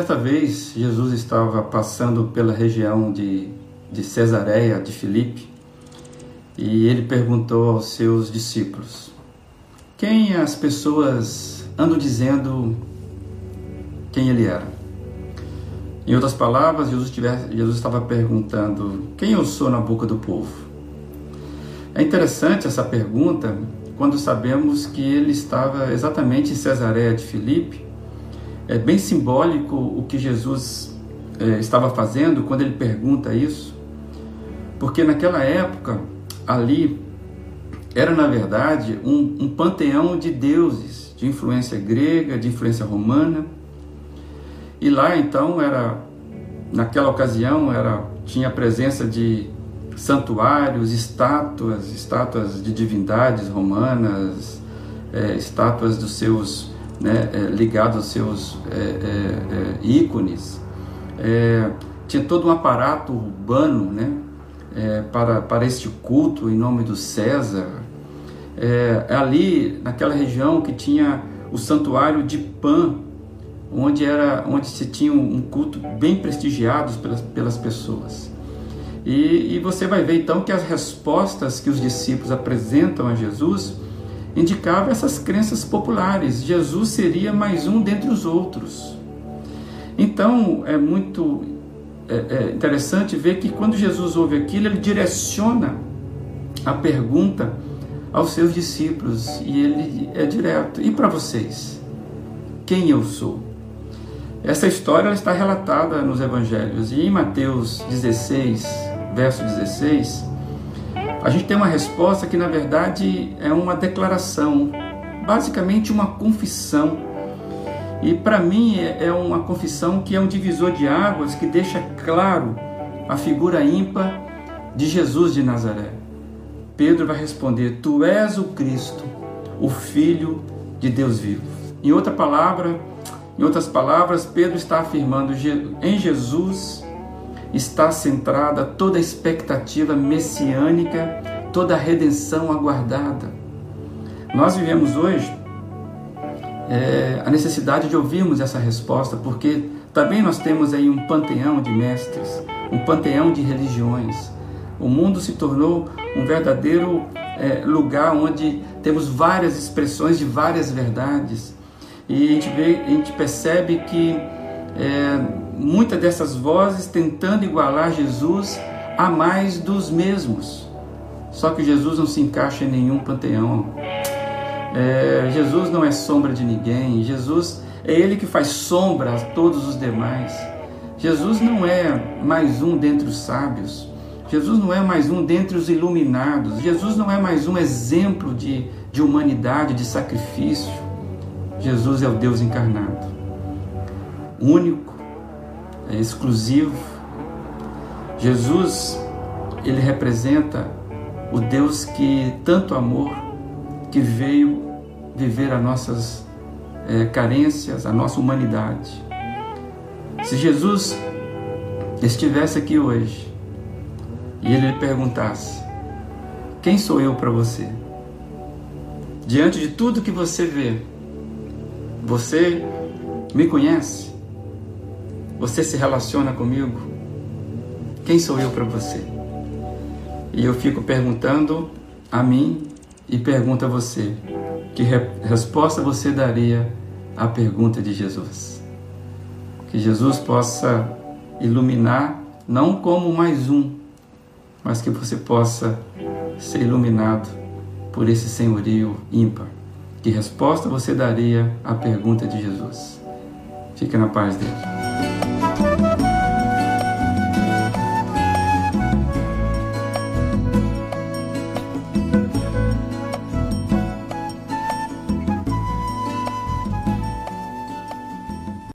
Certa vez, Jesus estava passando pela região de, de Cesareia de Filipe e ele perguntou aos seus discípulos: Quem as pessoas andam dizendo quem ele era? Em outras palavras, Jesus, tivesse, Jesus estava perguntando: Quem eu sou na boca do povo? É interessante essa pergunta quando sabemos que ele estava exatamente em Cesareia de Filipe é bem simbólico o que Jesus é, estava fazendo quando ele pergunta isso, porque naquela época, ali, era na verdade um, um panteão de deuses, de influência grega, de influência romana, e lá então era, naquela ocasião, era, tinha a presença de santuários, estátuas, estátuas de divindades romanas, é, estátuas dos seus né, é, ligado aos seus é, é, é ícones. Tinha todo um aparato urbano né, para, para este culto em nome do César. ali, naquela região que tinha o santuário de Pan, onde, era, onde se tinha um culto bem prestigiado pelas, pelas pessoas. E, e, você vai ver então que as respostas que os discípulos apresentam a Jesus indicava essas crenças populares. Jesus seria mais um dentre os outros. Então é muito é, é interessante ver que quando Jesus ouve aquilo, ele direciona a pergunta aos seus discípulos e ele é direto: e para vocês? Quem eu sou? Essa história está relatada nos evangelhos e em Mateus 16, verso 16, a gente tem uma resposta que na verdade é uma declaração, basicamente uma confissão. E para mim é, é uma confissão que é um divisor de águas que deixa claro a figura ímpar de Jesus de Nazaré. Pedro vai responder: Tu és o Cristo, o Filho de Deus vivo. Em outra palavra, em outras palavras, Pedro está afirmando em Jesus está centrada toda a expectativa messiânica, toda a redenção aguardada. Nós vivemos hoje é, a necessidade de ouvirmos essa resposta, porque também nós temos aí um panteão de mestres, um panteão de religiões. O mundo se tornou um verdadeiro é, lugar onde temos várias expressões de várias verdades. E a gente, vê, a gente percebe que é, muitas dessas vozes tentando igualar Jesus a mais dos mesmos. Só que Jesus não se encaixa em nenhum panteão. É, Jesus não é sombra de ninguém. Jesus é Ele que faz sombra a todos os demais. Jesus não é mais um dentre os sábios. Jesus não é mais um dentre os iluminados. Jesus não é mais um exemplo de, de humanidade, de sacrifício. Jesus é o Deus encarnado, único, é exclusivo. Jesus, ele representa o Deus que tanto amor, que veio viver as nossas é, carências, a nossa humanidade. Se Jesus estivesse aqui hoje e ele lhe perguntasse: Quem sou eu para você? Diante de tudo que você vê, você me conhece? Você se relaciona comigo? Quem sou eu para você? E eu fico perguntando a mim e pergunto a você: que re resposta você daria à pergunta de Jesus? Que Jesus possa iluminar, não como mais um, mas que você possa ser iluminado por esse senhorio ímpar. Que resposta você daria à pergunta de Jesus? Fique na paz dele.